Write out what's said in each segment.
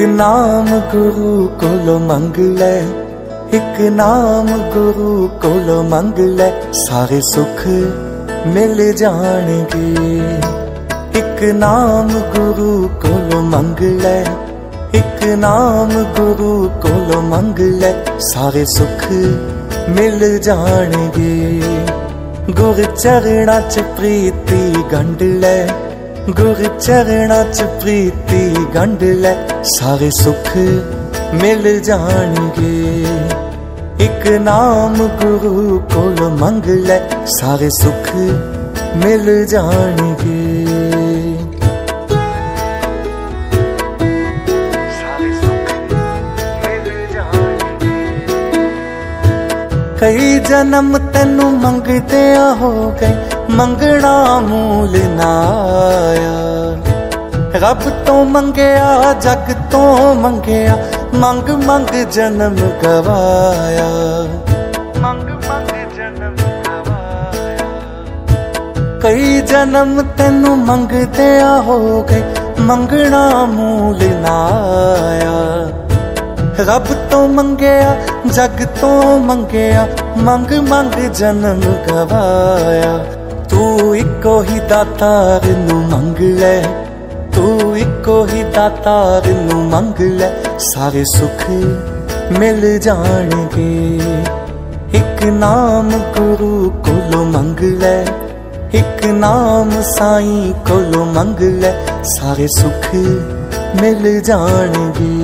ਇੱਕ ਨਾਮ ਗੁਰੂ ਕੋਲੋਂ ਮੰਗ ਲੈ, ਇੱਕ ਨਾਮ ਗੁਰੂ ਕੋਲੋਂ ਮੰਗ ਲੈ। ਸਾਰੇ ਸੁੱਖ ਮਿਲ ਜਾਣਗੇ। ਇੱਕ ਨਾਮ ਗੁਰੂ ਕੋਲੋਂ ਮੰਗ ਲੈ, ਇੱਕ ਨਾਮ ਗੁਰੂ ਕੋਲੋਂ ਮੰਗ ਲੈ। ਸਾਰੇ ਸੁੱਖ ਮਿਲ ਜਾਣਗੇ। ਗੁਰ ਚਰਣਾ ਚ ਪ੍ਰੀਤੀ ਗੰਢ ਲੈ ਗੁਰ ਚਰਣਾ ਚ ਪ੍ਰੀਤੀ ਗੰਢ ਲੈ, ਸਾਰੇ ਸੁੱਖ ਮਿਲ ਜਾਣਗੇ। ਇੱਕ ਨਾਮ ਗੁਰੂ ਕੋਲ ਮੰਗ ਲੈ, ਸਾਰੇ ਸੁੱਖ ਮਿਲ ਜਾਣਗੇ। ਸਾਰੇ ਸੁੱਖ ਮਿਲ ਜਾਣਗੇ। ਕਈ ਜਨਮ ਤੈਨੂੰ ਮੰਗਦਿਆਂ ਹੋ ਗਏ ਮੰਗਣਾ ਮੂਲ ਨਾ ਆਇਆ ਰੱਬ ਤੋਂ ਮੰਗਿਆ, ਜਗ ਤੋਂ ਮੰਗਿਆ, ਮੰਗ ਮੰਗ ਜਨਮ ਗਵਾਇਆ। ਮੰਗ ਮੰਗ ਜਨਮ ਗਵਾਇਆ। ਕਈ ਜਨਮ ਤੈਨੂੰ ਮੰਗਦਿਆਂ ਹੋ ਗਏ, ਮੰਗਣਾ ਮੂਲ ਨਾ ਆਇਆ ਰੱਬ ਤੋਂ ਮੰਗਿਆ, ਜਗ ਤੋਂ ਮੰਗਿਆ, ਮੰਗ ਮੰਗ ਜਨਮ ਗਵਾਇਆ। ਤੂੰ ਇੱਕੋ ਹੀ ਦਾਤਾਰ ਨੂੰ ਮੰਗ ਲੈ। ਤੂੰ ਇੱਕੋ ਹੀ ਦਾਤਾਰ ਨੂੰ ਮੰਗ ਲੈ। ਸਾਰੇ ਸੁੱਖ ਮਿਲ ਜਾਣਗੇ। ਇੱਕ ਨਾਮ ਗੁਰੂ ਕੋਲੋਂ ਮੰਗ ਲੈ। ਇੱਕ ਨਾਮ ਸਾਈਂ ਕੋਲੋਂ ਮੰਗ ਲੈ। ਸਾਰੇ ਸੁੱਖ ਮਿਲ ਜਾਣਗੇ।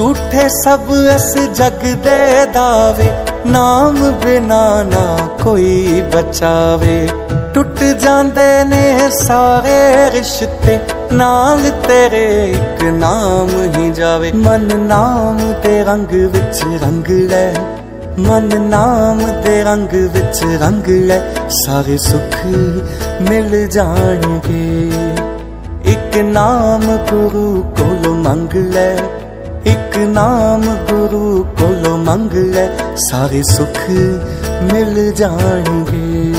ਝੂਠੇ ਸਭ ਇਸ ਜਗ ਦੇ ਦਾਵੇ ਨਾਮ ਬਿਨਾ ਨਾ ਕੋਈ ਬਚਾਵੇ। ਟੁੱਟ ਜਾਂਦੇ ਨੇ ਸਾਰੇ ਰਿਸ਼ਤੇ, ਨਾਲ ਤੇਰੇ ਇੱਕ ਨਾਮ ਹੀ ਜਾਵੇ। ਮਨ ਨਾਮ ਦੇ ਰੰਗ ਵਿੱਚ ਰੰਗ ਲੈ। ਮਨ ਨਾਮ ਦੇ ਰੰਗ ਵਿੱਚ ਰੰਗ ਲੈ। ਸਾਰੇ ਸੁੱਖ ਮਿਲ ਜਾਣਗੇ। ਇੱਕ ਨਾਮ ਗੁਰੂ ਕੋਲੋਂ ਮੰਗ ਲੈ। ਇੱਕ ਨਾਮ ਗੁਰੂ ਕੋਲੋਂ ਮੰਗ ਲੈ ਸਾਰੇ ਸੁੱਖ ਮਿਲ ਜਾਣਗੇ।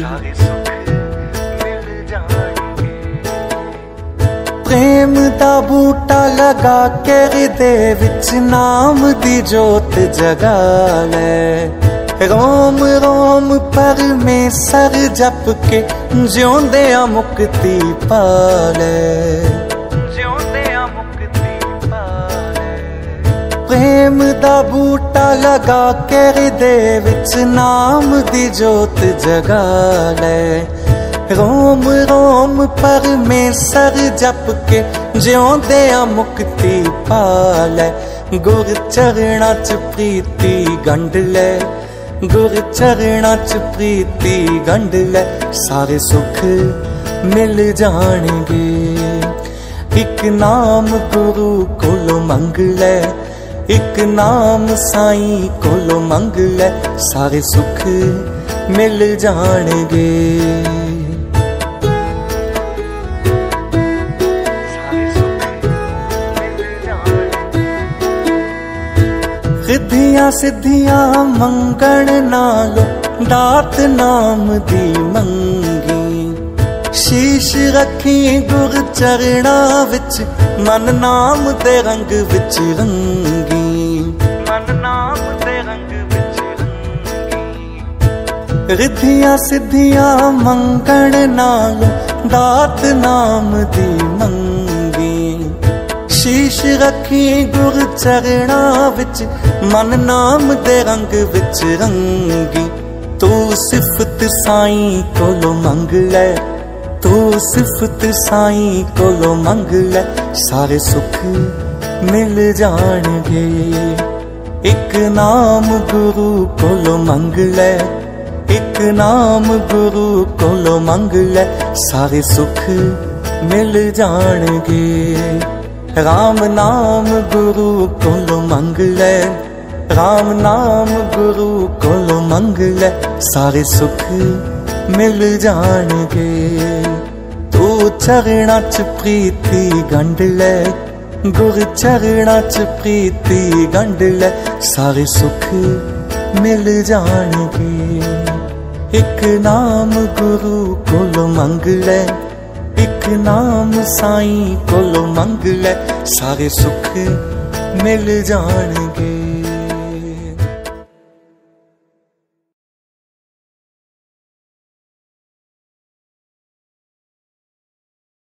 ਸਾਰੇ ਸੁੱਖ ਮਿਲ ਜਾਣਗੇ। ਪ੍ਰੇਮ ਦਾ ਬੂਟਾ ਲਗਾ ਕੇ ਹਿਰਦੇ ਵਿੱਚ ਨਾਮ ਦੀ ਜੋਤ ਜਗਾ ਲੈ। ਰੋਮ ਰੋਮ ਪਰਮੇਸ਼ਰ ਜਪ ਕੇ ਜਿਉਂਦੇ ਆ ਮੁਕਤੀ ਪਾ ਪ੍ਰੇਮ ਦਾ ਬੂਟਾ ਲਗਾ ਕੇ ਹਿਰਦੇ ਵਿੱਚ ਨਾਮ ਦੀ ਜੋਤ ਜਗਾ ਲੈ। ਰੋਮ ਰੋਮ ਪਰਮੇਸ਼ਰ ਜਪ ਕੇ ਜਿਉਂਦੇ ਆ ਮੁਕਤੀ ਪਾ ਲੈ। ਗੁਰ ਚਰਣਾ ਚ ਪ੍ਰੀਤੀ ਗੰਢ ਲੈ। ਗੁਰ ਚਰਣਾ ਚ ਪ੍ਰੀਤੀ ਗੰਢ ਲੈ। ਸਾਰੇ ਸੁੱਖ ਮਿਲ ਜਾਣਗੇ। ਇੱਕ ਨਾਮ ਗੁਰੂ ਕੋਲੋਂ ਮੰਗ ਲੈ। ਇੱਕ ਨਾਮ ਸਾਈਂ ਕੋਲੋਂ ਮੰਗ ਲੈ, ਸਾਰੇ ਸੁੱਖ ਮਿਲ ਜਾਣਗੇ। ਰਿੱਧੀਆਂ ਸਿੱਧੀਆਂ ਮੰਗਣ ਨਾਲੋਂ ਦਾਤ ਨਾਮ ਦੀ ਮੰਗੀ। ਸ਼ੀਸ਼ ਰੱਖੀ ਗੁਰ ਚਰਣਾ ਵਿੱਚ, ਮਨ ਨਾਮ ਦੇ ਰੰਗ ਵਿੱਚ ਰੰਗੀ। ਰਿੱਧੀਆਂ ਸਿੱਧੀਆਂ ਮੰਗਣ ਨਾਲੋਂ ਦਾਤ ਨਾਮ ਦੀ ਮੰਗੀ। ਸ਼ੀਸ਼ ਰੱਖੀ ਗੁਰ ਚਰਣਾ ਵਿੱਚ, ਮਨ ਨਾਮ ਦੇ ਰੰਗ ਵਿੱਚ ਰੰਗੀ। ਤੂੰ ਸਿਫਤ ਸਾਈਂ ਕੋਲੋਂ ਮੰਗ ਲੈ, ਤੂੰ ਸਿਫਤ ਸਾਈਂ ਕੋਲੋਂ ਮੰਗ ਲੈ, ਸਾਰੇ ਸੁੱਖ ਮਿਲ ਜਾਣਗੇ। ਇੱਕ ਨਾਮ ਗੁਰੂ ਕੋਲੋਂ ਮੰਗ ਲੈ ਇੱਕ ਨਾਮ ਗੁਰੂ ਕੋਲੋਂ ਮੰਗ ਲੈ, ਸਾਰੇ ਸੁੱਖ ਮਿਲ ਜਾਣਗੇ। ਰਾਮ ਨਾਮ ਗੁਰੂ ਕੋਲੋਂ ਮੰਗ ਲੈ, ਰਾਮ ਨਾਮ ਗੁਰੂ ਕੋਲੋਂ ਮੰਗ ਲੈ, ਸਾਰੇ ਸੁੱਖ ਮਿਲ ਜਾਣਗੇ। ਤੂੰ ਚਰਣਾ ਚ ਪ੍ਰੀਤੀ ਗੰਢ ਲੈ, ਗੁਰ ਚਰਣਾ ਚ ਪ੍ਰੀਤੀ ਗੰਢ ਲੈ, ਸਾਰੇ ਸੁੱਖ ਮਿਲ ਜਾਣਗੇ। ਇੱਕ ਨਾਮ ਗੁਰੂ ਕੋਲ ਮੰਗ ਲੈ, ਇੱਕ ਨਾਮ ਸਾਈਂ ਕੋਲ ਮੰਗ ਲੈ, ਸਾਰੇ ਸੁੱਖ ਮਿਲ ਜਾਣਗੇ।